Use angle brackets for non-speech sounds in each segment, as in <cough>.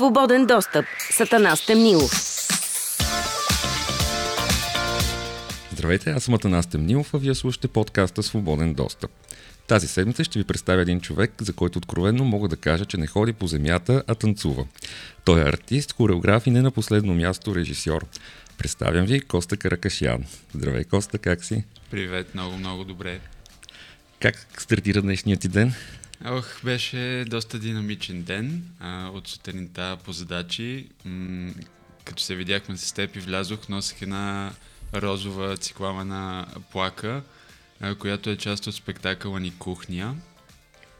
Свободен достъп. Сатана Стемнилов. Здравейте, аз съм Атанас Темнилов, а вие слушате подкаста Свободен достъп. Тази седмица ще ви представя един човек, за който откровенно мога да кажа, че не ходи по земята, а танцува. Той е артист, хореограф и не на последно място режисьор. Представям ви Коста Каракашян. Здравей, Коста, как си? Привет, много, много добре. Как стартира днешният ти ден? Ох, беше доста динамичен ден. А, от сутринта по задачи. М- като се видяхме с теб и влязох, носех една розова цикламена плака, а, която е част от спектакъла ни Кухня.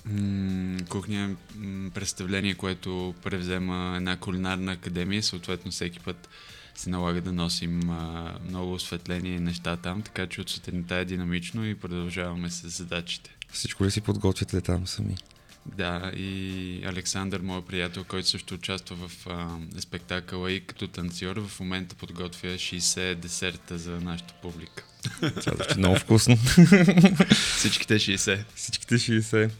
М- кухня е представление, което превзема една кулинарна академия, съответно всеки път се налага да носим а, много осветление и неща там, така че от сутринта е динамично и продължаваме с задачите. Всичко ли си подготвяте там сами? Да, и Александър, моят приятел, който също участва в а, спектакъла и като танцор, в момента подготвя 60 десерта за нашата публика. Това да много вкусно. <laughs> Всичките 60. Всичките 60.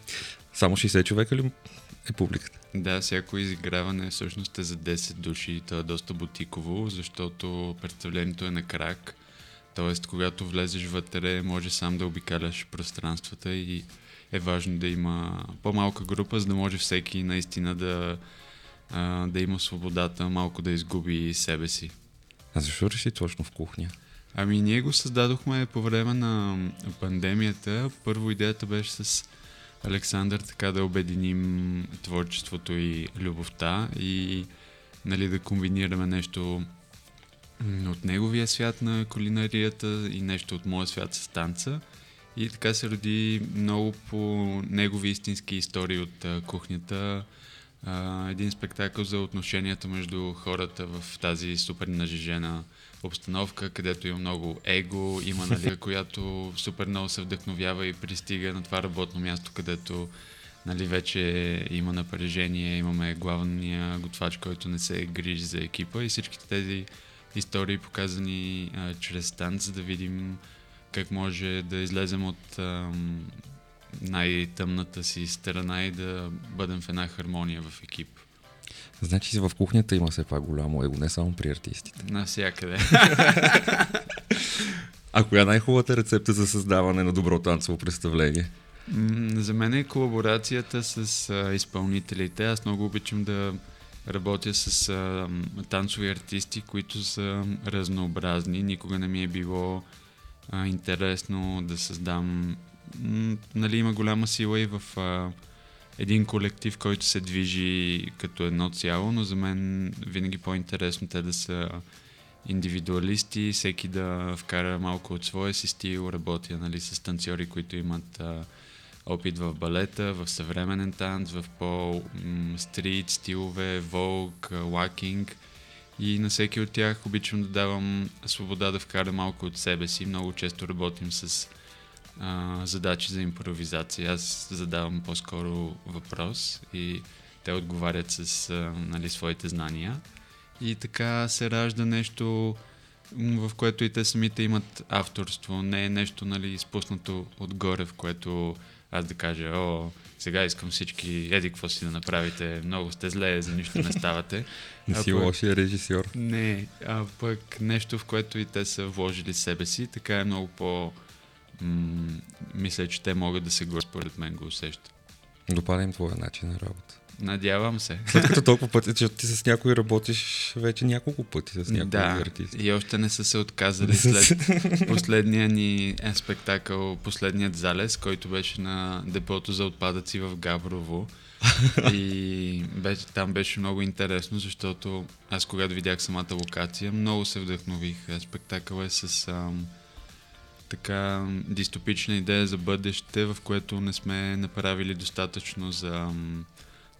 Само 60 човека ли е публиката? Да, всяко изиграване всъщност е за 10 души и то е доста бутиково, защото представлението е на крак. Тоест, когато влезеш вътре, може сам да обикаляш пространствата и е важно да има по-малка група, за да може всеки наистина да, а, да има свободата, малко да изгуби себе си. А защо реши точно в кухня? Ами ние го създадохме по време на пандемията. Първо идеята беше с Александър така да обединим творчеството и любовта и нали, да комбинираме нещо от неговия свят на кулинарията и нещо от моя свят с танца. И така се роди много по негови истински истории от а, кухнята. А, един спектакъл за отношенията между хората в тази супер нажежена обстановка, където има много его, има нали, <laughs> която супер много се вдъхновява и пристига на това работно място, където нали, вече има напрежение, имаме главния готвач, който не се грижи за екипа и всичките тези истории показани а, чрез танц, за да видим как може да излезем от ам, най-тъмната си страна и да бъдем в една хармония в екип. Значи в кухнята има все пак голямо его, не само при артистите. Навсякъде. <laughs> а коя е най-хубавата рецепта за създаване на добро танцово представление? За мен е колаборацията с а, изпълнителите. Аз много обичам да работя с а, танцови артисти, които са разнообразни. Никога не ми е било а, интересно да създам. М- нали, има голяма сила и в а, един колектив, който се движи като едно цяло, но за мен винаги по-интересно те да са индивидуалисти, всеки да вкара малко от своя си стил, работя нали, с танцори, които имат а, опит в балета, в съвременен танц, в по-стрит стилове, волк, лакинг. И на всеки от тях обичам да давам свобода да вкара малко от себе си. Много често работим с а, задачи за импровизация. Аз задавам по-скоро въпрос и те отговарят с а, нали, своите знания. И така се ражда нещо, в което и те самите имат авторство. Не е нещо нали, изпуснато отгоре, в което аз да кажа, о, сега искам всички, еди какво си да направите, много сте зле, за нищо не ставате. <laughs> не си пък... лошия режисьор. Не, а пък нещо, в което и те са вложили себе си, така е много по... М- мисля, че те могат да се го, според мен го усещат. Допада им твоя начин на работа. Надявам се. След като толкова пъти, че ти с някой работиш вече няколко пъти с някой да, артист. и още не са се отказали след последния ни е, спектакъл, последният залез, който беше на депото за отпадъци в Габрово. <laughs> и беше, там беше много интересно, защото аз когато видях самата локация, много се вдъхнових. Спектакъл е с ам, така дистопична идея за бъдеще, в което не сме направили достатъчно за ам,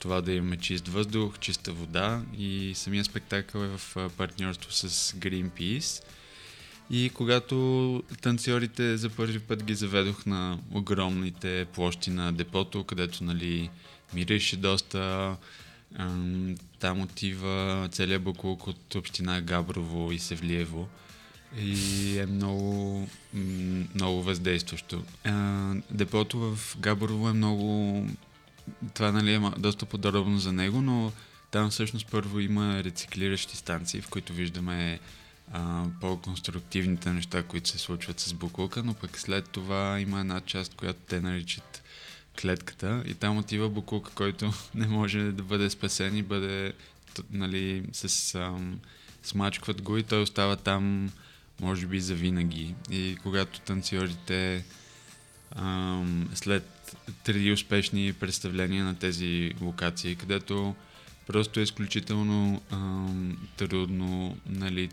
това да имаме чист въздух, чиста вода и самия спектакъл е в партньорство с Greenpeace. И когато танцорите за първи път ги заведох на огромните площи на депото, където нали, мирише доста, там отива целият буклук от община Габрово и Севлиево и е много, много въздействащо. Депото в Габрово е много това нали, е доста подробно за него, но там всъщност първо има рециклиращи станции, в които виждаме а, по-конструктивните неща, които се случват с буклука, но пък след това има една част, която те наричат клетката и там отива буклук, който <laughs> не може да бъде спасен и бъде нали, с ам, смачкват го и той остава там може би за винаги. И когато танцорите ам, след три успешни представления на тези локации, където просто е изключително ам, трудно, нали,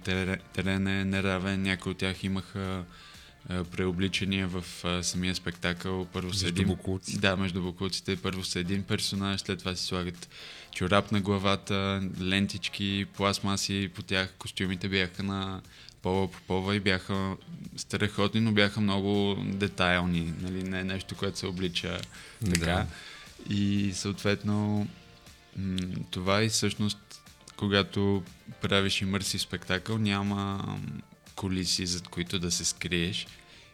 терен е неравен, някои от тях имаха преобличания в а, самия спектакъл. Първо между един, буклуци. Да, между буклуците. Първо са един персонаж, след това си слагат чорап на главата, лентички, пластмаси по тях. Костюмите бяха на Пола Попова и бяха страхотни, но бяха много детайлни. Нали? Не е нещо, което се облича така. Да. И съответно това и всъщност когато правиш имърси спектакъл, няма колиси, зад които да се скриеш.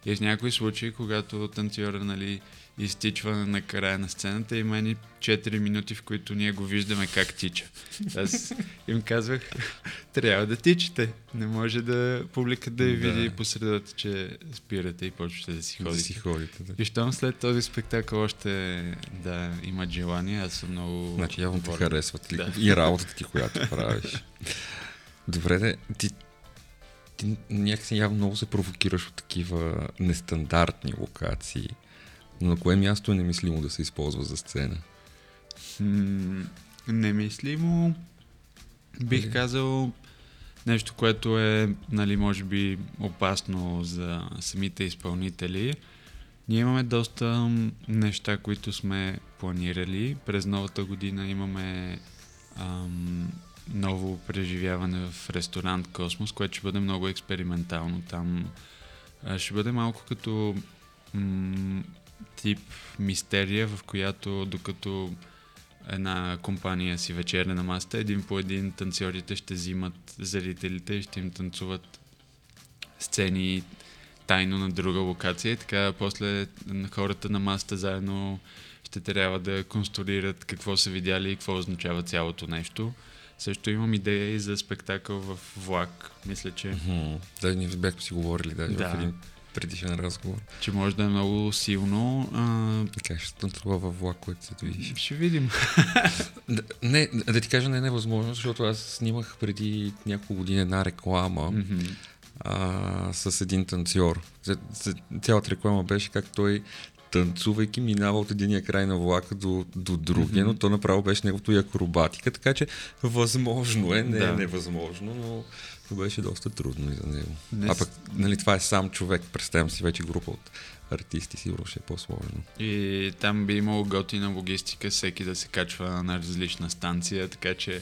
И в някои случаи, когато танцора нали, изтичва на края на сцената, има ни 4 минути, в които ние го виждаме как тича. Аз им казвах, трябва да тичате. Не може да публиката да я види да. по средата, че спирате и почвате да си ходите. Да си ходите да. И щом след този спектакъл още да имат желание, аз съм много... Значи явно ти харесват да. и работата ти, която правиш. Добре, де, ти ти някакси явно много се провокираш от такива нестандартни локации. Но на кое място е немислимо да се използва за сцена? М- немислимо бих казал нещо, което е, нали, може би опасно за самите изпълнители. Ние имаме доста неща, които сме планирали. През новата година имаме ам, ново преживяване в ресторант Космос, което ще бъде много експериментално. Там ще бъде малко като м- тип мистерия, в която докато една компания си вечерне на масата, един по един танцорите ще взимат зрителите и ще им танцуват сцени тайно на друга локация и така после хората на масата заедно ще трябва да конструират какво са видяли и какво означава цялото нещо. Също имам идея и за спектакъл в влак. Мисля, че... Mm-hmm. Да, ние бяхме си говорили да, да. в един предишен разговор. Че може да е много силно. А... Как ще танцува във влак, който се движи? Ще видим. <laughs> не, да ти кажа, не е невъзможно, защото аз снимах преди няколко години една реклама mm-hmm. а, с един танцор. Цялата реклама беше как той танцувайки, минава от единия край на влака до, до другия, mm-hmm. но то направо беше неговото и акробатика, така че възможно е, не е да. е невъзможно, но беше доста трудно и за него. Не... А пък, нали, това е сам човек, представям си вече група от артисти, сигурно ще е по-сложно. И там би имало готина логистика, всеки да се качва на различна станция, така че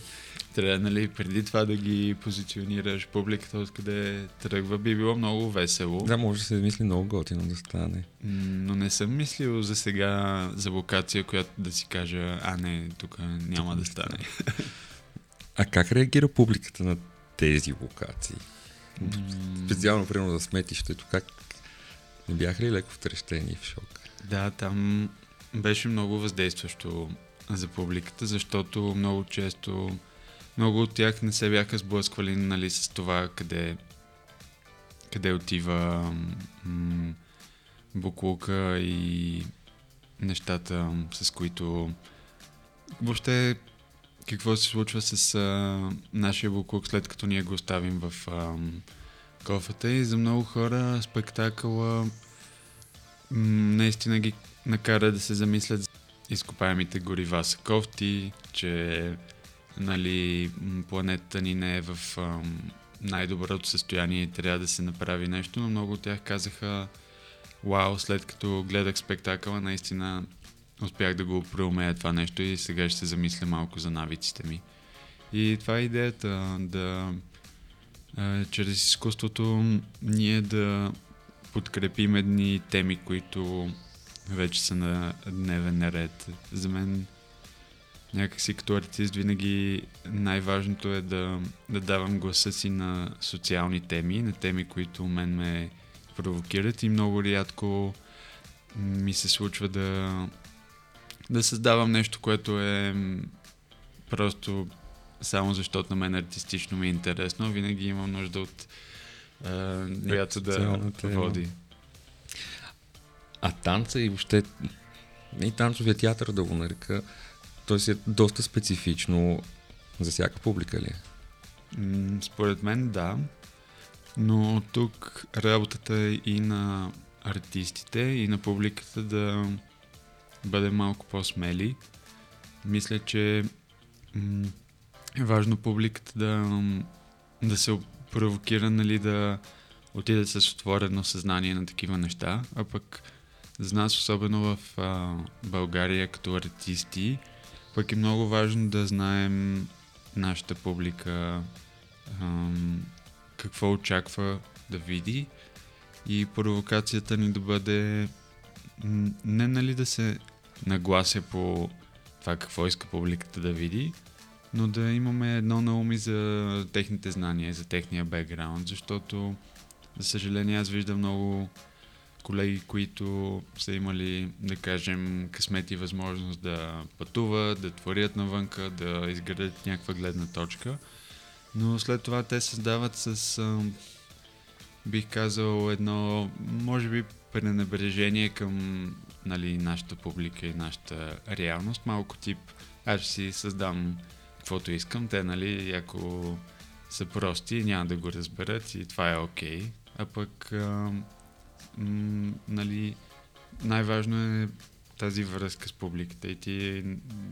трябва, нали, преди това да ги позиционираш публиката, откъде тръгва, би било много весело. Да, може да се мисли много готино да стане. Но не съм мислил за сега за локация, която да си кажа, а не, тук няма тук да стане. А как реагира публиката на тези локации? Специално, примерно, за сметището, как не бяха ли леко втрещени в шок? Да, там беше много въздействащо за публиката, защото много често много от тях не се бяха сблъсквали нали, с това къде, къде отива м- буклука и нещата, с които въобще какво се случва с а, нашия буклук след като ние го оставим в а, кофата. И за много хора спектакъла м- наистина ги накара да се замислят изкопаемите горива са кофти, че нали, планетата ни не е в ам, най-доброто състояние и трябва да се направи нещо, но много от тях казаха вау, след като гледах спектакъла, наистина успях да го преумея това нещо и сега ще се замисля малко за навиците ми. И това е идеята, да чрез изкуството ние да подкрепим едни теми, които вече са на дневен ред. За мен някакси като артист винаги най-важното е да, да давам гласа си на социални теми, на теми, които мен ме провокират и много рядко ми се случва да, да създавам нещо, което е просто само защото на мен артистично ми е интересно, винаги имам нужда от която да води. А танца и въобще и танцовия театър да го нарека, той си е доста специфично за всяка публика ли е? Според мен да, но тук работата е и на артистите, и на публиката да бъде малко по-смели. Мисля, че е важно публиката да, да се провокира, нали, да отиде с отворено съзнание на такива неща, а пък за нас, особено в а, България като артисти, пък е много важно да знаем нашата публика а, какво очаква да види и провокацията ни да бъде не нали да се наглася по това какво иска публиката да види, но да имаме едно на уми за техните знания, за техния бекграунд, защото, за съжаление, аз виждам много колеги, които са имали, да кажем, късмет и възможност да пътуват, да творят навънка, да изградят някаква гледна точка, но след това те създават с, бих казал, едно, може би, пренебрежение към нали, нашата публика и нашата реалност. Малко тип, аз ще си създам каквото искам. Те, нали, ако са прости, няма да го разберат и това е окей. Okay. А пък, а, м, нали, най-важно е тази връзка с публиката и ти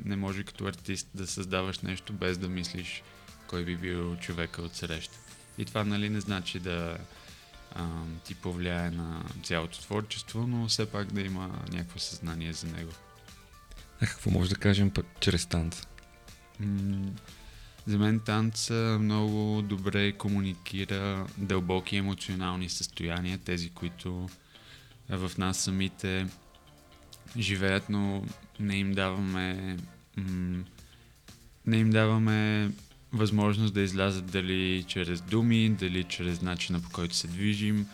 не може като артист да създаваш нещо без да мислиш кой би бил човека от среща. И това нали не значи да а, ти повлияе на цялото творчество, но все пак да има някакво съзнание за него. А какво може да кажем пък чрез танца? за мен танца много добре комуникира дълбоки емоционални състояния, тези, които в нас самите живеят, но не им даваме не им даваме възможност да излязат дали чрез думи, дали чрез начина по който се движим.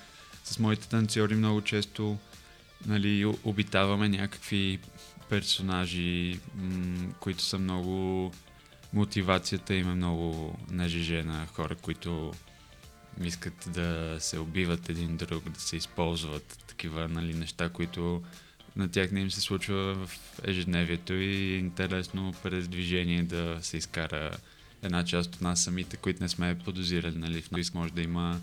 С моите танцори много често нали, обитаваме някакви персонажи, м- които са много мотивацията им е много нажежена. Хора, които искат да се убиват един друг, да се използват такива нали, неща, които на тях не им се случва в ежедневието и е интересно през движение да се изкара една част от нас самите, които не сме подозирали. Нали? В нас може да има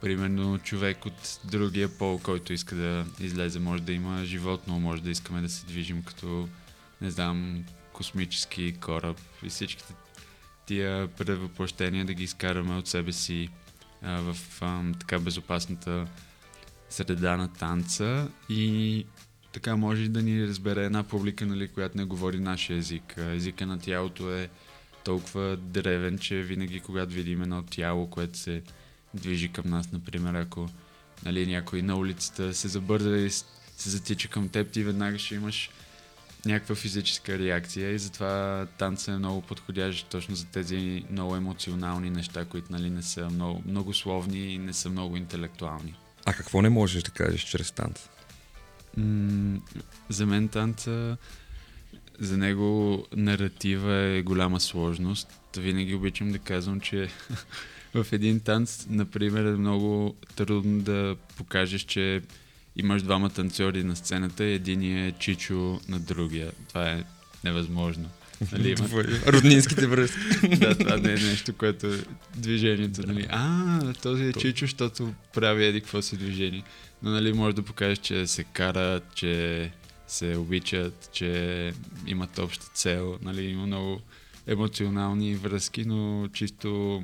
примерно човек от другия пол, който иска да излезе. Може да има животно, може да искаме да се движим като, не знам, космически кораб и всичките тия превъплъщения да ги изкараме от себе си а, в а, така безопасната среда на танца и така може да ни разбере една публика, нали, която не говори нашия език. Езика на тялото е толкова древен, че винаги когато видим едно тяло, което се движи към нас, например, ако нали, някой на улицата се забърза и се затича към теб, ти веднага ще имаш някаква физическа реакция и затова танца е много подходящ точно за тези много емоционални неща, които нали, не са много, много словни и не са много интелектуални. А какво не можеш да кажеш чрез танца? М- за мен танца, за него наратива е голяма сложност. Винаги обичам да казвам, че <laughs> в един танц, например, е много трудно да покажеш, че имаш двама танцори на сцената и един е чичо на другия. Това е невъзможно. Нали, има... Роднинските връзки. <laughs> да, това не е нещо, което е движението. Нали. А, този е чичо, защото прави еди какво си движение. Но нали, може да покажеш, че се карат, че се обичат, че имат обща цел. Нали, има много емоционални връзки, но чисто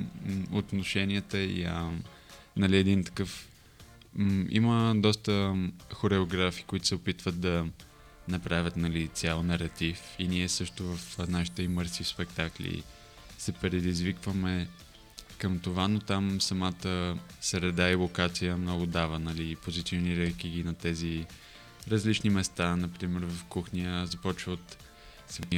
отношенията и а, нали, един такъв има доста хореографи, които се опитват да направят нали, цял наратив и ние също в нашите имърсив спектакли се предизвикваме към това, но там самата среда и локация много дава, нали, позиционирайки ги на тези различни места, например в кухня, започва от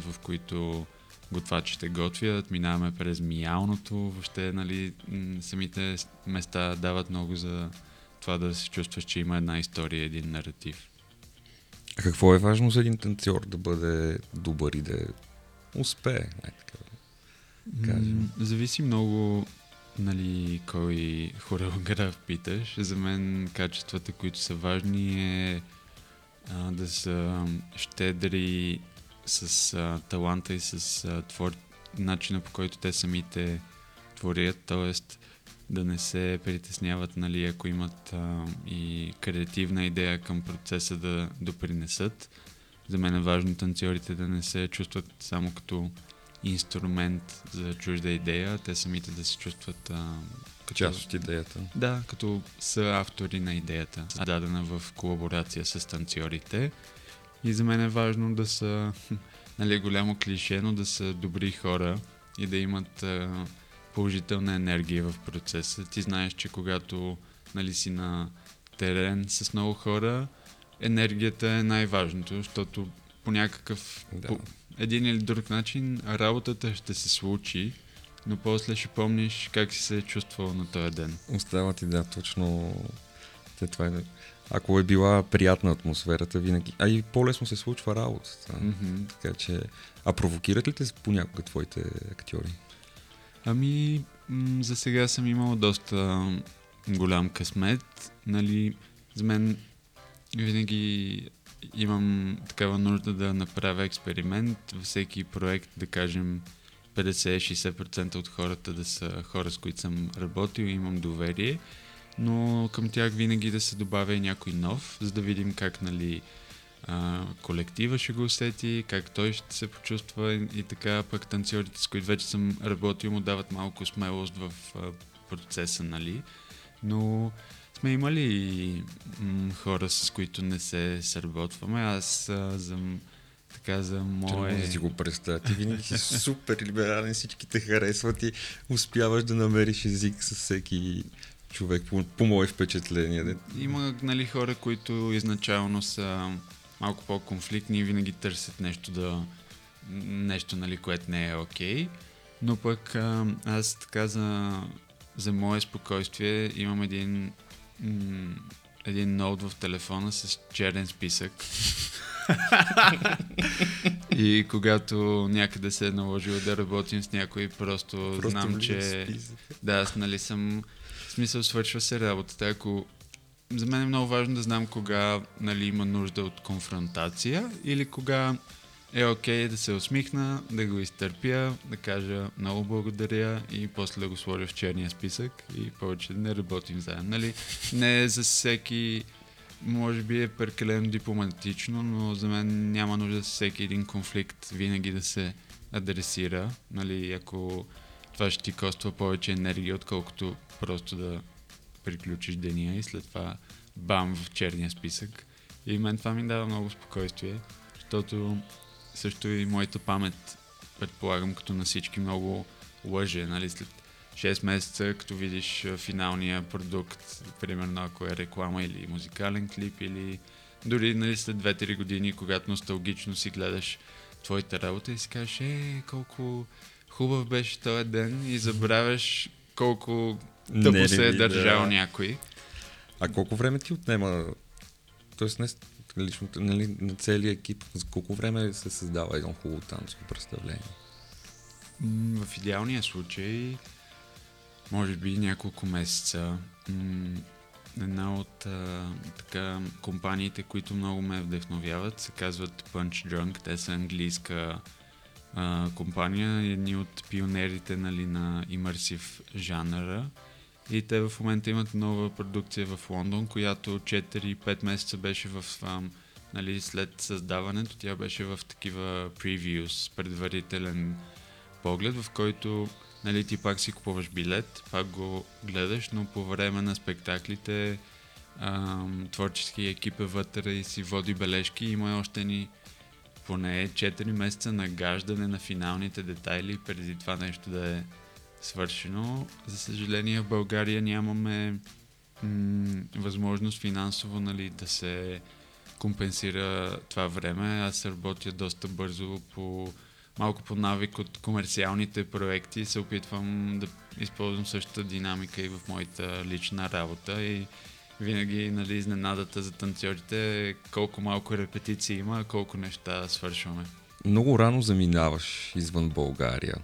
в които готвачите готвят, минаваме през миялното, въобще нали, самите места дават много за това да се чувстваш, че има една история, един наратив. А какво е важно за един танцор да бъде добър и да успее? Най-така? кажем? М, Зависи много нали, кой хореограф питаш. За мен качествата, които са важни е да са щедри с а, таланта и с а, твор... начина по който те самите творят, т.е. да не се притесняват, нали, ако имат а, и креативна идея към процеса да допринесат. За мен е важно танцорите да не се чувстват само като инструмент за чужда идея, те самите да се чувстват а, като... Част от идеята. Да, като са автори на идеята, дадена в колаборация с танцорите. И за мен е важно да са, <laughs> нали, голямо клише, но да са добри хора и да имат а, положителна енергия в процеса. Ти знаеш, че когато нали, си на терен с много хора, енергията е най-важното, защото по някакъв Да. по един или друг начин работата ще се случи, но после ще помниш как си се е чувствал на този ден. Остава ти, да, точно. Те, това е... Ако е била приятна атмосферата, винаги. А и по-лесно се случва работата. Мгм. Така че. А провокират ли те понякога твоите актьори? Ами, м- за сега съм имал доста голям късмет. Нали, за мен винаги имам такава нужда да направя експеримент. Във всеки проект, да кажем, 50-60% от хората да са хора, с които съм работил и имам доверие, но към тях винаги да се добавя и някой нов, за да видим как, нали, а, колектива ще го усети, как той ще се почувства и, и така пък танцорите, с които вече съм работил, му дават малко смелост в а, процеса, нали. Но сме имали м- хора, с които не се сработваме. Аз а, за, м- така за мое... да си го представя. Ти винаги си <laughs> супер либерален, всички те харесват и успяваш да намериш език с всеки човек, по, по мое впечатление. Има нали, хора, които изначално са малко по-конфликтни и винаги търсят нещо да нещо, нали, което не е окей. Okay. Но пък а, аз така за, за мое спокойствие имам един м- един ноут в телефона с черен списък. и когато някъде се е наложило да работим с някой, просто, Просто знам, влиза че... Да, аз нали съм... В смисъл, свършва се работата. Ако... За мен е много важно да знам кога нали, има нужда от конфронтация или кога е окей да се усмихна, да го изтърпя, да кажа много благодаря и после да го сложа в черния списък и повече да не работим заедно. Нали? Не е за всеки може би е прекалено дипломатично, но за мен няма нужда всеки един конфликт винаги да се адресира. Нали, ако това ще ти коства повече енергия, отколкото просто да приключиш деня и след това бам в черния списък. И мен това ми дава много спокойствие, защото също и моята памет, предполагам, като на всички много лъже, нали, след 6 месеца, като видиш финалния продукт, примерно ако е реклама или музикален клип, или дори нали, след 2-3 години, когато носталгично си гледаш твоята работа и си кажеш, е, колко хубав беше този ден и забравяш колко тъпо се е държал да. някой. А колко време ти отнема? Тоест, не с- лично нали, на целия екип, за колко време се създава едно хубаво танцово представление? В идеалния случай, може би няколко месеца. Една от а, така, компаниите, които много ме вдъхновяват, се казват Punch Drunk. Те са английска а, компания, едни от пионерите нали, на имърсив жанъра. И те в момента имат нова продукция в Лондон, която 4-5 месеца беше в ам, нали, след създаването. Тя беше в такива превюс, предварителен поглед, в който нали, ти пак си купуваш билет, пак го гледаш, но по време на спектаклите ам, творчески екип е вътре и си води бележки. Има още ни поне 4 месеца нагаждане на финалните детайли преди това нещо да е свършено. За съжаление в България нямаме м- възможност финансово нали, да се компенсира това време. Аз работя доста бързо по малко по навик от комерциалните проекти. Се опитвам да използвам същата динамика и в моята лична работа и винаги нали, изненадата за танцорите е колко малко репетиции има, колко неща свършваме. Много рано заминаваш извън България.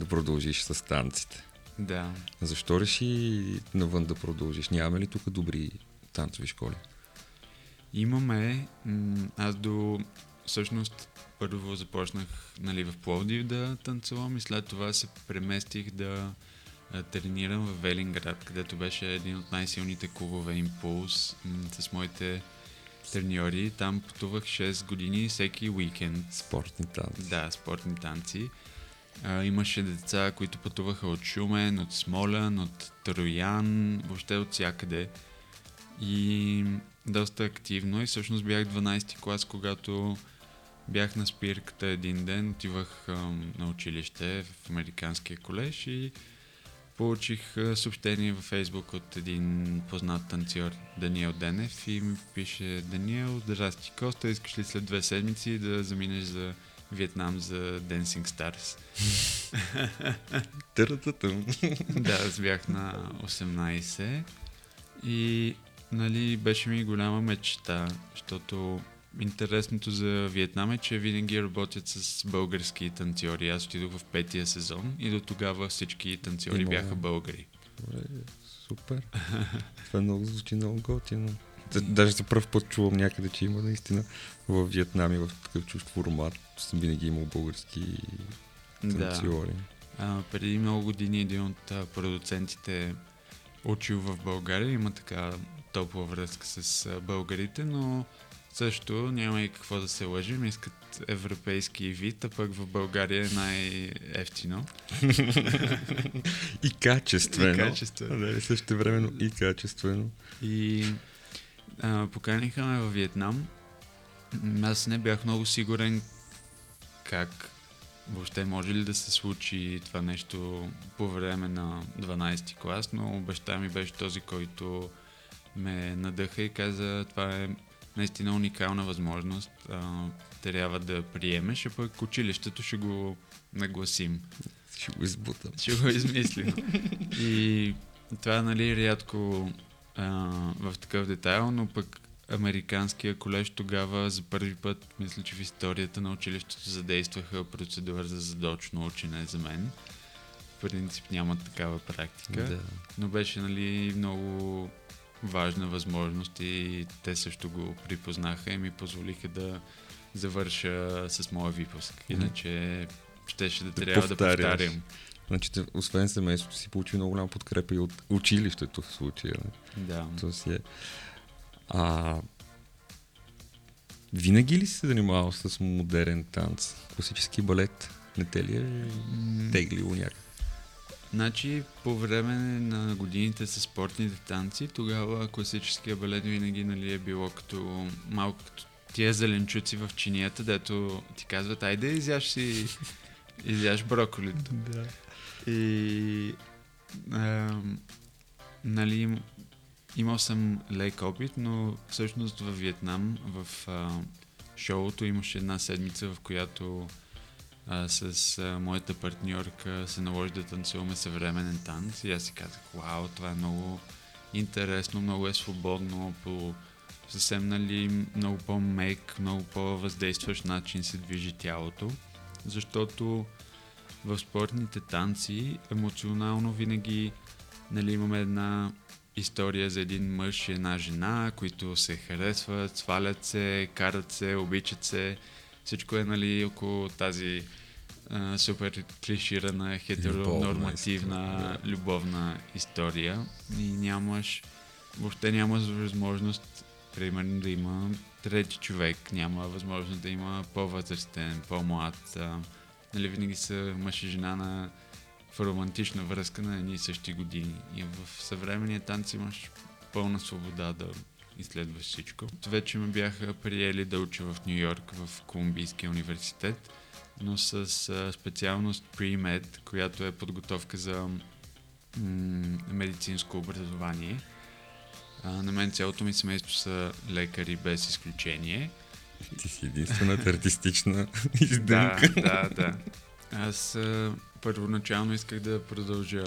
Да продължиш с танците. Да. Защо реши навън да продължиш? Нямаме ли тук добри танцови школи? Имаме. Аз до... Всъщност, първо започнах нали, в Пловдив да танцувам и след това се преместих да тренирам в Велинград, където беше един от най-силните клубове Импулс с моите треньори. Там пътувах 6 години всеки уикенд. Спортни танци. Да, спортни танци. Имаше деца, които пътуваха от Шумен, от Смолян, от Троян, въобще от всякъде. И доста активно. И всъщност бях 12-ти клас, когато бях на спирката един ден, отивах ам, на училище в Американския колеж и получих съобщение във Фейсбук от един познат танцор Даниел Денев и ми пише Даниел, здрасти Коста, искаш ли след две седмици да заминеш за Виетнам за Dancing Stars? <laughs> Търтатъм. <laughs> да, аз бях на 18 и нали, беше ми голяма мечта, защото интересното за Виетнам е, че винаги работят с български танцори. Аз отидох в петия сезон и до тогава всички танцори бяха българи. Добре, супер. <laughs> Това много звучи много готино. Даже за първ път чувам някъде, че има наистина в Виетнам и в такъв чужд формат. Винаги имал български Да. танцори. А, преди много години един от а, продуцентите учил в България. Има така топла връзка с а, българите, но също няма и какво да се лъжим. Искат европейски вид, а пък в България е най-ефтино. <laughs> И качествено. И качествено. Да, също времено и качествено. И а, поканиха ме във Виетнам. Аз не бях много сигурен как въобще може ли да се случи това нещо по време на 12 клас, но баща ми беше този, който ме надъха и каза, това е наистина уникална възможност. А, трябва да приемеш, а пък училището ще го нагласим. Ще го избутам. Ще го измислим. <laughs> И това, нали, рядко а, в такъв детайл, но пък американския колеж тогава за първи път, мисля, че в историята на училището задействаха процедура за задочно учене за мен. В принцип няма такава практика, Да. но беше, нали, много важна възможност и те също го припознаха и ми позволиха да завърша с моя випуск. Иначе щеше да Да трябва да повтаряш. повтарям. Значи, освен семейството си, получи много голяма подкрепа и от училището в случая. Да. То си е. А, винаги ли си се занимавал с модерен танц? Класически балет? Не те ли е теглило някак? Значи, по време на годините с спортните танци, тогава класическия балет винаги нали, е било като малко като тия зеленчуци в чинията, дето ти казват, айде изяш си, <laughs> изяш броколито. Да. И ам, нали, им- имал съм лек опит, но всъщност във Виетнам, в а, шоуто имаше една седмица, в която а, с а, моята партньорка се наложи да танцуваме съвременен танц. И аз си казах, вау, това е много интересно, много е свободно, по съвсем нали, много по-мек, много по-въздействащ начин се движи тялото, защото в спортните танци емоционално винаги нали, имаме една история за един мъж и една жена, които се харесват, свалят се, карат се, обичат се. Всичко е нали, около тази а, супер клиширана, хетеронормативна, история, любовна история. И нямаш, въобще нямаш възможност, примерно, да има трети човек, няма възможност да има по-възрастен, по-млад. А, нали, винаги са мъж и жена на в романтична връзка на едни и същи години. И в съвременния танц имаш пълна свобода да изследваш всичко. Вече ме бяха приели да уча в Нью Йорк, в Колумбийския университет, но с специалност Pre-Med, която е подготовка за м- медицинско образование. А, на мен цялото ми семейство са лекари без изключение. Ти си единствената артистична <laughs> Да, издънка. да, да. Аз а, първоначално исках да продължа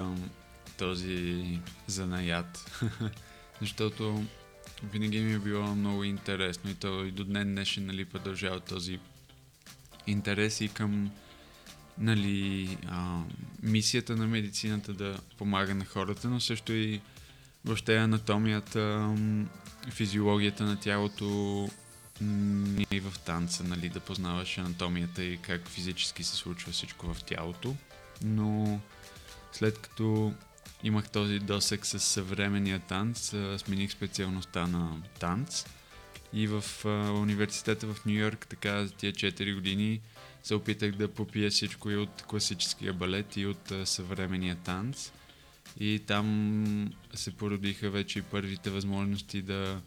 този занаят, <laughs> защото винаги ми е било много интересно и то и до днен днешен нали, продължава този интерес и към нали, а, мисията на медицината да помага на хората, но също и въобще анатомията, физиологията на тялото и в танца, нали, да познаваш анатомията и как физически се случва всичко в тялото. Но след като имах този досек с съвременния танц, смених специалността на танц и в университета в Нью Йорк, така за тия 4 години, се опитах да попия всичко и от класическия балет и от съвременния танц. И там се породиха вече и първите възможности да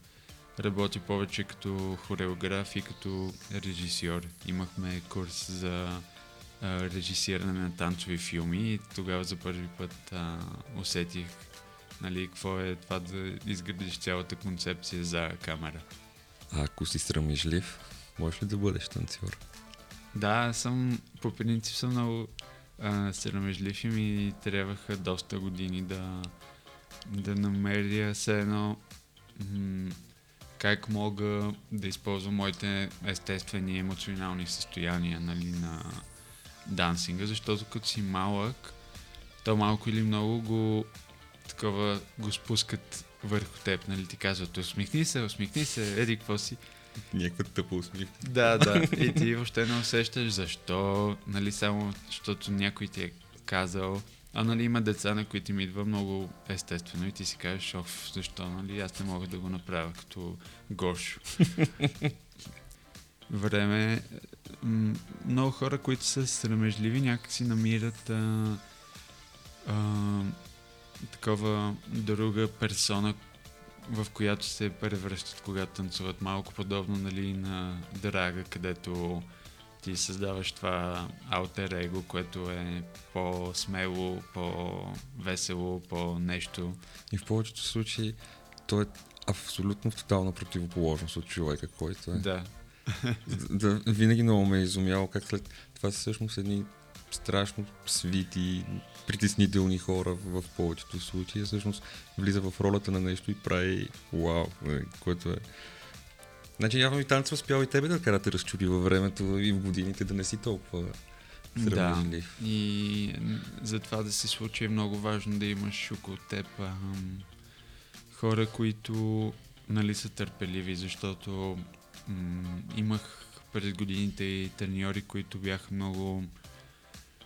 работи повече като хореограф и като режисьор. Имахме курс за а, режисиране на танцови филми и тогава за първи път а, усетих нали, какво е това да изградиш цялата концепция за камера. А ако си срамежлив, можеш ли да бъдеш танцор? Да, съм, по принцип съм много а, срамежлив и ми трябваха доста години да, да намеря се едно м- как мога да използвам моите естествени емоционални състояния нали, на дансинга, защото като си малък, то малко или много го такова го спускат върху теб, нали ти казват, усмихни се, усмихни се, еди какво си. Някаква тъпа усмивка. Да, да. <laughs> И ти въобще не усещаш защо, нали, само защото някой ти е казал. А нали има деца, на които им идва много естествено и ти си кажеш, оф, защо, нали, аз не мога да го направя като Гошо. <laughs> Време, много хора, които са срамежливи, някакси намират а, а, такова друга персона, в която се превръщат, когато танцуват. Малко подобно нали, на Драга, където ти създаваш това аутер его, което е по-смело, по-весело, по-нещо. И в повечето случаи то е абсолютно тотална противоположност от човека, който е. Да. <laughs> да, винаги много ме е изумяло как след това са всъщност едни страшно свити, притеснителни хора в повечето случаи. Всъщност влиза в ролята на нещо и прави вау, е, което е... Значи явно и танца успял и тебе да кара те разчуди във времето и в годините да не си толкова да. И за това да се случи е много важно да имаш около теб ам, хора, които нали, са търпеливи, защото м- имах през годините и треньори, които бяха много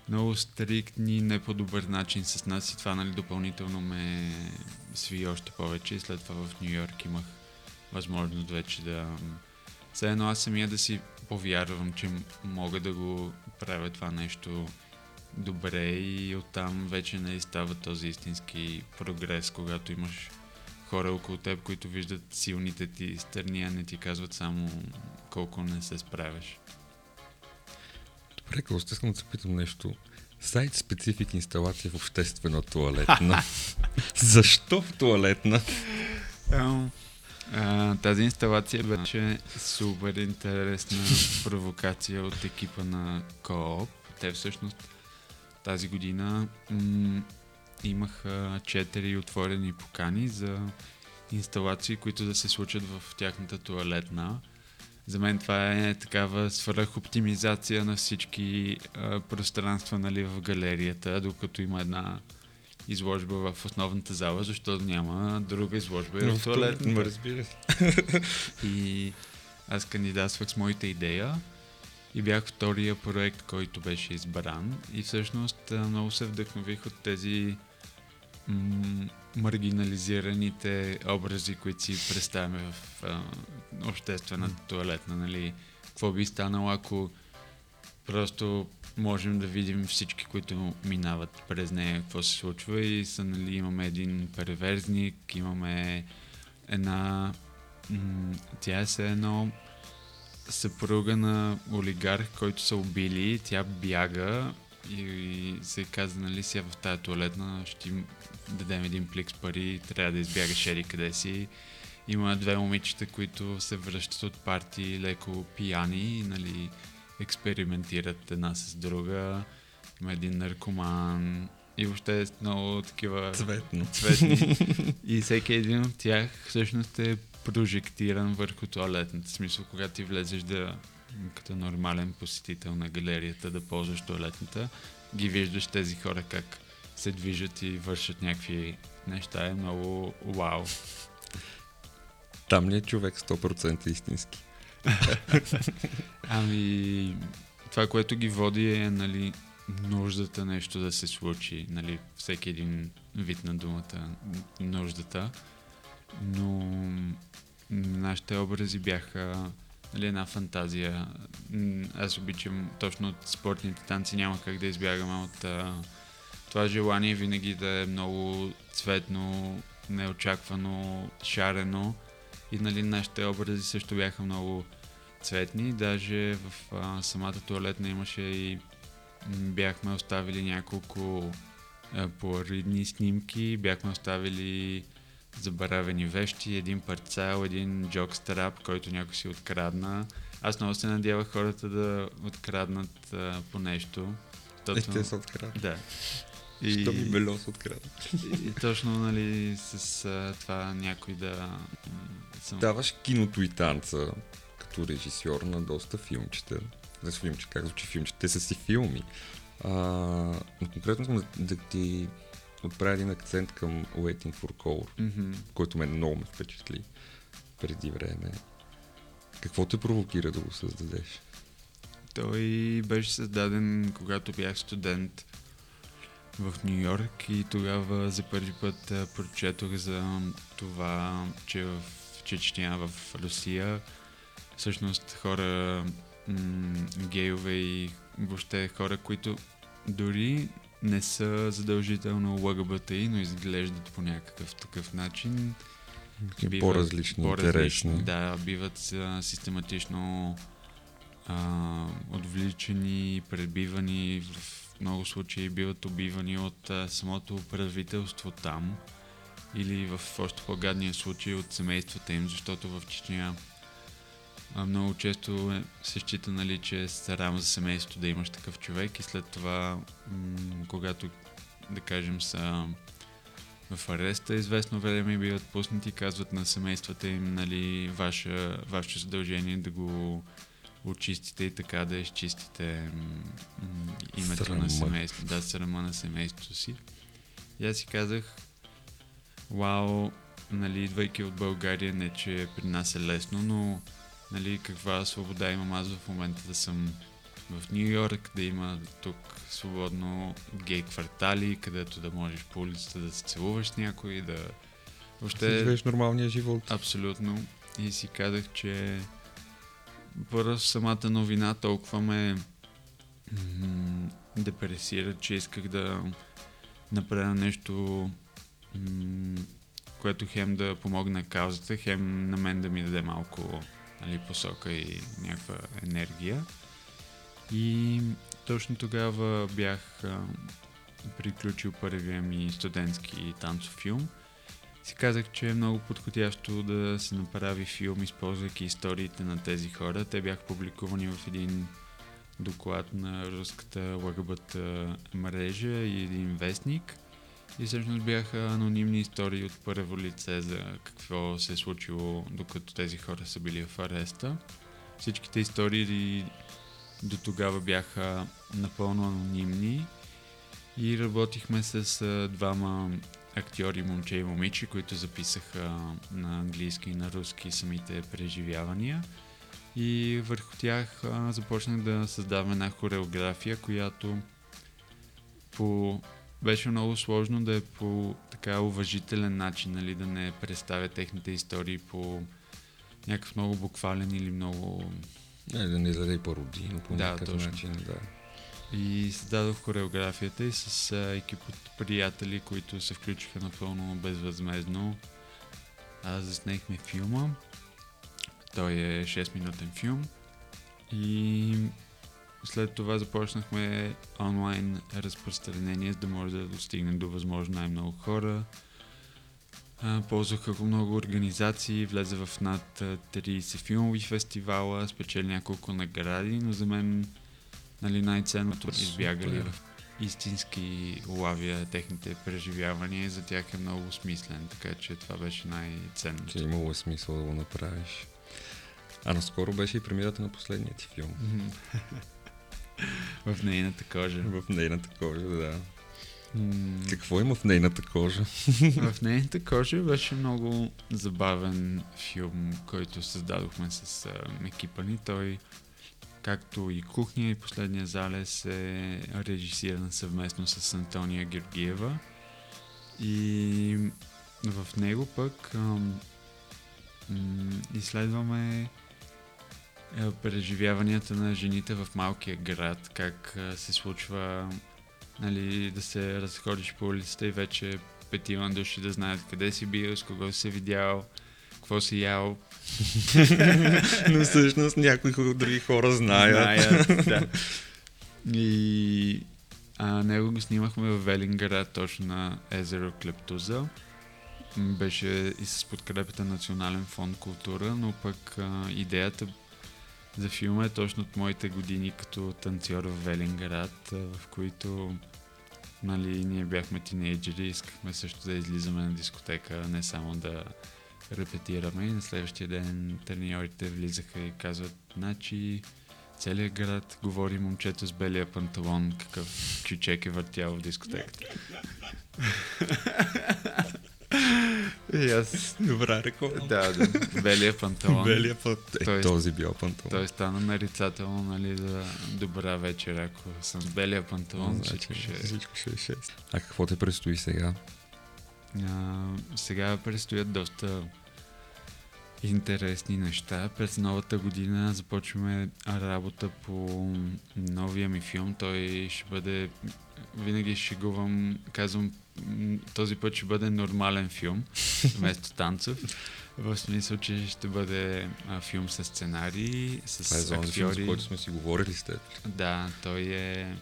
много стриктни, не по добър начин с нас и това нали, допълнително ме сви още повече след това в Нью Йорк имах възможност вече да... Все едно аз самия да си повярвам, че мога да го правя това нещо добре и оттам вече не става този истински прогрес, когато имаш хора около теб, които виждат силните ти страни, а не ти казват само колко не се справяш. Добре, Кост, искам да се питам нещо. Сайт специфик инсталация в обществена туалетна. <laughs> Защо в туалетна? А, тази инсталация беше супер интересна провокация от екипа на Кооп. Те всъщност тази година м- имаха четири отворени покани за инсталации, които да се случат в тяхната туалетна. За мен това е такава свръхоптимизация на всички а, пространства нали, в галерията, докато има една изложба в основната зала, защото няма друга изложба и в туалетната. разбира се. <laughs> И аз кандидатствах с моята идея и бях втория проект, който беше избран. И всъщност много се вдъхнових от тези м- маргинализираните образи, които си представяме в а, обществената туалетна. Нали? Какво би станало, ако просто можем да видим всички, които минават през нея, какво се случва и са, нали, имаме един перверзник, имаме една... М- тя е едно съпруга на олигарх, който са убили, тя бяга и, и се каза, нали, сега в тази туалетна ще им дадем един плик с пари, трябва да избягаш еди къде си. Има две момичета, които се връщат от парти леко пияни, нали, експериментират една с друга. Има един наркоман и въобще е много такива Цветно. цветни. <laughs> и всеки един от тях всъщност е прожектиран върху туалетната. В смисъл, когато ти влезеш да като нормален посетител на галерията да ползваш туалетната, ги виждаш тези хора как се движат и вършат някакви неща. Е много вау. Там ли е човек 100% истински? <laughs> ами, това, което ги води е, нали, нуждата нещо да се случи, нали, всеки един вид на думата, нуждата. Но нашите образи бяха нали, една фантазия. Аз обичам точно от спортните танци, няма как да избягам от а, това желание винаги да е много цветно, неочаквано, шарено. И нали, нашите образи също бяха много цветни. Даже в а, самата туалетна имаше и бяхме оставили няколко а, поларидни снимки, бяхме оставили забравени вещи, един парцал, един джок страп, който някой си открадна. Аз много се надявах хората да откраднат а, по нещо. Тото... Е, те са откраднат. Да. И... Що ми бело се откраднат. И, точно, нали, с а, това някой да... Съм... Даваш киното и танца като режисьор на доста филмчета. Не филмче, как звучи филмче? Те са си филми. А, но конкретно съм да, да ти отправя един акцент към Waiting for Color, mm-hmm. който мен много ме впечатли преди време. Какво те провокира да го създадеш? Той беше създаден, когато бях студент в Нью Йорк и тогава за първи път прочетох за това, че в Чечня, в Русия, всъщност хора, м- гейове и въобще хора, които дори не са задължително ЛГБТИ, но изглеждат по някакъв такъв начин. Биват, по-различни, по-различни интересни. Да, биват а, систематично а, отвличани, пребивани, в много случаи биват убивани от а, самото правителство там или в още по-гадния случай от семействата им, защото в Чечня а, много често е, се счита, нали, че е срам за семейството да имаш такъв човек и след това, м- когато, да кажем, са в ареста известно време биват пуснати, казват на семействата им, нали, ваше, ваше задължение да го очистите и така да изчистите м- името срама. на семейството, да, срама на семейството си. И аз си казах, вау, нали, идвайки от България, не че при нас е лесно, но нали, каква свобода имам аз в момента да съм в Нью Йорк, да има тук свободно гей квартали, където да можеш по улицата да се целуваш с някой, да въобще... живееш нормалния живот. Абсолютно. И си казах, че първо самата новина толкова ме м- депресира, че исках да направя нещо, м- което хем да помогне каузата, хем на мен да ми даде малко нали, посока и някаква енергия. И точно тогава бях а, приключил първия ми студентски танцов филм. Си казах, че е много подходящо да се направи филм, използвайки историите на тези хора. Те бяха публикувани в един доклад на руската ЛГБТ мрежа и един вестник. И всъщност бяха анонимни истории от първо лице за какво се е случило докато тези хора са били в ареста. Всичките истории до тогава бяха напълно анонимни и работихме с двама актьори, момче и момиче, които записаха на английски и на руски самите преживявания. И върху тях а, започнах да създавам една хореография, която по беше много сложно да е по така уважителен начин, нали, да не представя техните истории по някакъв много буквален или много... Не, да не издаде пародийно по да, някакъв точно. начин, да. И създадох хореографията и с екип от приятели, които се включиха напълно безвъзмезно. Аз заснехме филма. Той е 6-минутен филм. И след това започнахме онлайн разпространение, за да може да достигне до възможно най-много хора. Ползвах много организации, влезе в над 30 филмови фестивала, спечели няколко награди, но за мен нали, най-ценното избягали в истински лавия техните преживявания за тях е много смислен, така че това беше най-ценното. Че имало смисъл да го направиш. А наскоро беше и премиерата на последния ти филм. <laughs> в нейната кожа. В нейната кожа, да. Какво има в нейната кожа? <laughs> В нейната кожа беше много забавен филм, който създадохме с а, екипа ни. Той, както и Кухня и Последния залез е режисиран съвместно с Антония Георгиева. И в него пък ам, изследваме преживяванията на жените в малкия град, как се случва нали, да се разходиш по улицата и вече петима души да знаят къде си бил, с кого си се видял, какво си ял. <laughs> Но всъщност някои други хора знаят. знаят да. <laughs> И а, него го снимахме в Велинград, точно на езеро Клептуза. Беше и с подкрепата на Национален фонд култура, но пък а, идеята за филма е точно от моите години като танцор в Велинград, в които нали, ние бяхме тинейджери, искахме също да излизаме на дискотека, не само да репетираме и на следващия ден треньорите влизаха и казват, значи целият град говори момчето с белия панталон, какъв чучек е въртял в дискотеката. и аз... Добра реклама. Да, да, белия панталон. Белия път. Е, Той- този бял панталон. Той стана нарицателно, нали, за добра вечер, ако съм с белия панталон, значи, всичко ще е. всичко ще е шест. А какво те предстои сега? А, сега предстоят доста интересни неща. През новата година започваме работа по новия ми филм. Той ще бъде, винаги шегувам, казвам, този път ще бъде нормален филм, <laughs> вместо танцов. В смисъл, че ще бъде а, филм с сценарий, с Това е за филм, за който сме си говорили с теб. Да, той е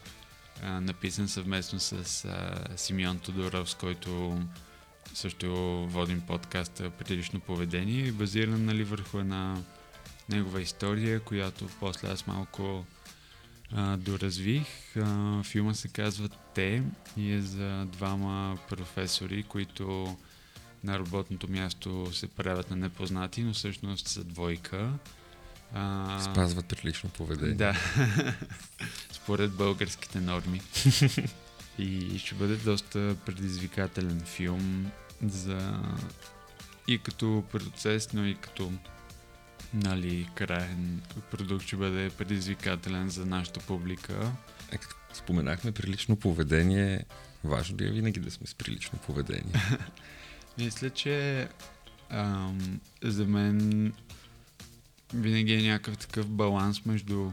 а, написан съвместно с а, Симеон Тодоров, с който също водим подкаста Прилично поведение и базиран нали, върху една негова история, която после аз малко а, доразвих. А, филма се казва Те и е за двама професори, които на работното място се правят на непознати, но всъщност са двойка. А, Спазват прилично поведение. да. <laughs> Според българските норми. <laughs> И ще бъде доста предизвикателен филм за и като процес, но и като нали, краен продукт ще бъде предизвикателен за нашата публика. Е, споменахме прилично поведение, важно ли е винаги да сме с прилично поведение? <laughs> Мисля, че ам, за мен винаги е някакъв такъв баланс между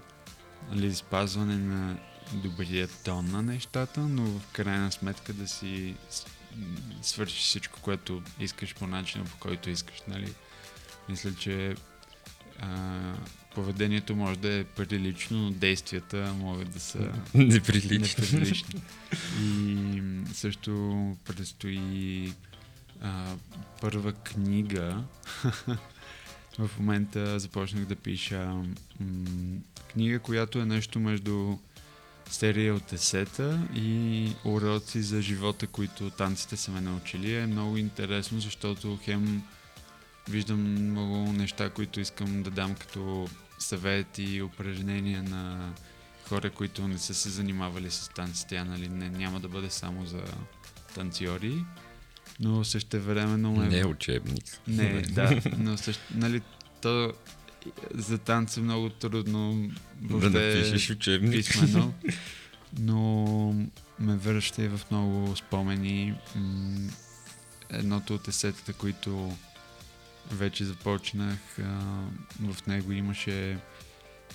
нали, спазване на добрия тон на нещата, но в крайна сметка да си свършиш всичко, което искаш по начина, по който искаш. Нали? Мисля, че а, поведението може да е прилично, но действията могат да са <laughs> Неприлично. неприлични. И също предстои а, първа книга. <laughs> В момента започнах да пиша м, книга, която е нещо между серия от есета и уроци за живота, които танците са ме научили. Е много интересно, защото хем виждам много неща, които искам да дам като съвет и упражнения на хора, които не са се занимавали с танците, а нали, не, няма да бъде само за танцори, но също времено ме... Не е учебник. Не, <laughs> да, но също, нали, то за танц е много трудно Да въобще напишеш учебник. писмено, <laughs> но ме връща и в много спомени. Едното от есетата, които вече започнах, в него имаше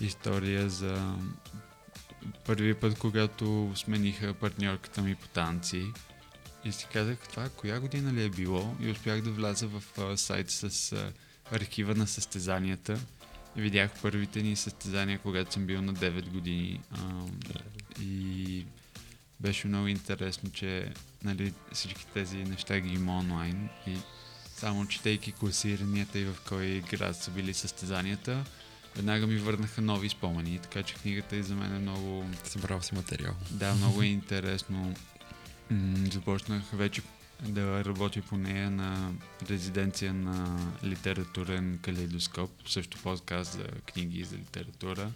история за първи път, когато смениха партньорката ми по танци. И си казах, това коя година ли е било? И успях да вляза в а, сайт с а, архива на състезанията. Видях първите ни състезания, когато съм бил на 9 години. А, и беше много интересно, че нали, всички тези неща ги има онлайн. И само четейки класиранията и в кой град са били състезанията, веднага ми върнаха нови спомени. Така че книгата и за мен е много Събрал си материал. да, много е интересно. М, Започнах вече да работя по нея на резиденция на литературен калейдоскоп, също подкаст за книги и за литература.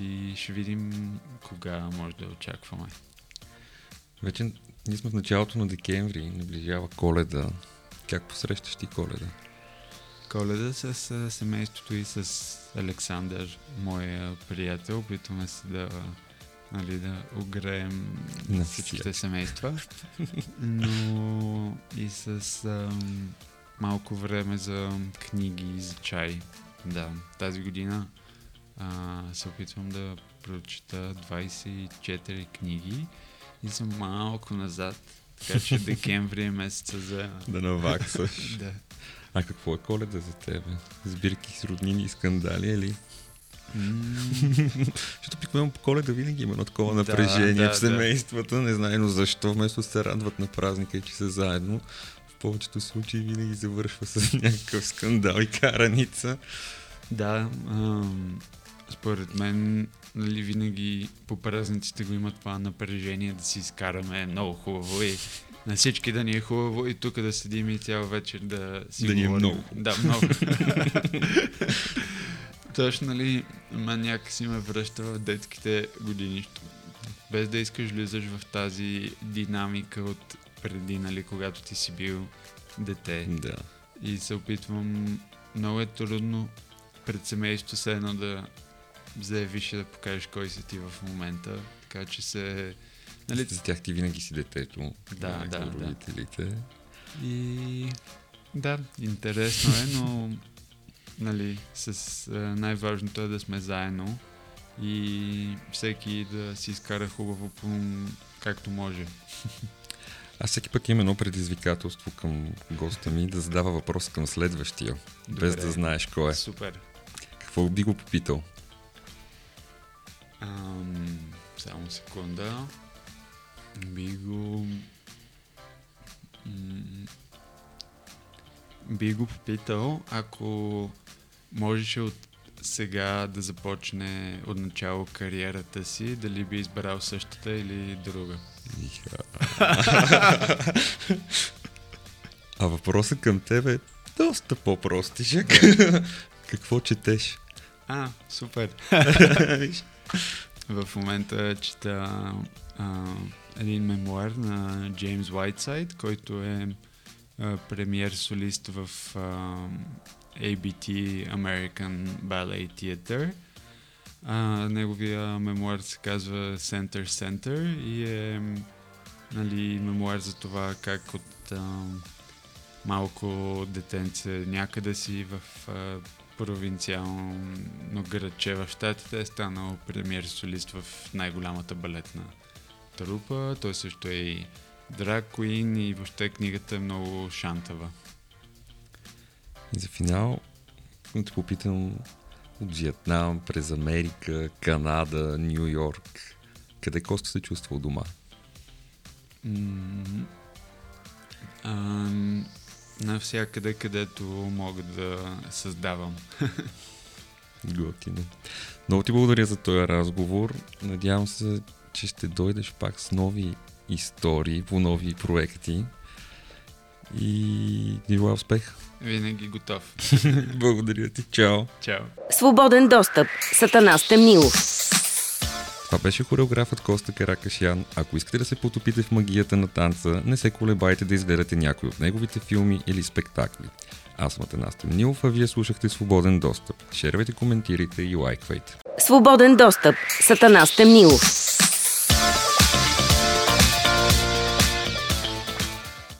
И ще видим кога може да очакваме. Вече ние сме в началото на декември, наближава коледа. Как посрещаш ти коледа? Коледа с семейството и с Александър, моя приятел. Опитваме се да, нали, да огреем На всичките семейства. <laughs> Но и с ам, малко време за книги и за чай. Да, тази година а, се опитвам да прочита 24 книги и съм малко назад, така че <laughs> декември е месеца за... Да наваксаш. <laughs> да. А какво е коледа за тебе? Сбирки с роднини и скандали или? Защото пикваме по коледа винаги има едно такова Да, напрежение да, в семействата, не знаено защо, вместо да се радват на празника и че са заедно. В повечето случаи винаги завършва с <laughs> някакъв скандал и караница. Да, ам, според мен нали, винаги по празниците го има това напрежение да си изкараме много хубаво и на всички да ни е хубаво и тук да седим и цял вечер да си Да ни е говорим. много. Да, много. <laughs> Точно, нали, мен някакси ме връща в детските години. Без да искаш влизаш в тази динамика от преди, нали, когато ти си бил дете. Да. И се опитвам, много е трудно пред семейството се едно да заявиш и да покажеш кой си ти в момента. Така че се... Нали, За тях ти винаги си детето. Да, да, да. родителите. и... Да, интересно е, но нали, с, е, най-важното е да сме заедно и всеки да си изкара хубаво по както може. <laughs> Аз всеки път имам едно предизвикателство към госта ми да задава въпрос към следващия, без Добре. да знаеш кой е. Супер. Какво би го попитал? Ам, само секунда. Би го... м, Би го попитал, ако можеше от сега да започне от начало кариерата си, дали би избрал същата или друга. <laughs> А въпросът към теб е доста по-простичък. <laughs> Какво четеш? А, супер! <laughs> В момента чета а, един мемуар на Джеймс Уайтсайд, който е премьер солист в а, ABT American Ballet Theatre. А, неговия мемуар се казва Center Center и е нали, мемуар за това как от а, малко детенце някъде си в а, провинциално градче в Штатите е станал премьер солист в най-голямата балетна трупа. Той също е и драг куин и въобще книгата е много шантава. И за финал, да попитам от Виетнам, през Америка, Канада, Нью Йорк. Къде Коста се чувства у дома? М, ам, навсякъде, където мога да създавам. <laughs> Готино. Много ти благодаря за този разговор. Надявам се, че ще дойдеш пак с нови истории по нови проекти. И желая успех. Винаги готов. <laughs> Благодаря ти. Чао. Чао! Свободен достъп. Сатана Стемнилов. Това беше хореографът Коста Каракашян. Ако искате да се потопите в магията на танца, не се колебайте да изгледате някой от неговите филми или спектакли. Аз съм Атанас Темнилов, а вие слушахте Свободен достъп. Шервайте, коментирайте и лайквайте. Свободен достъп. Сатана Стемнилов.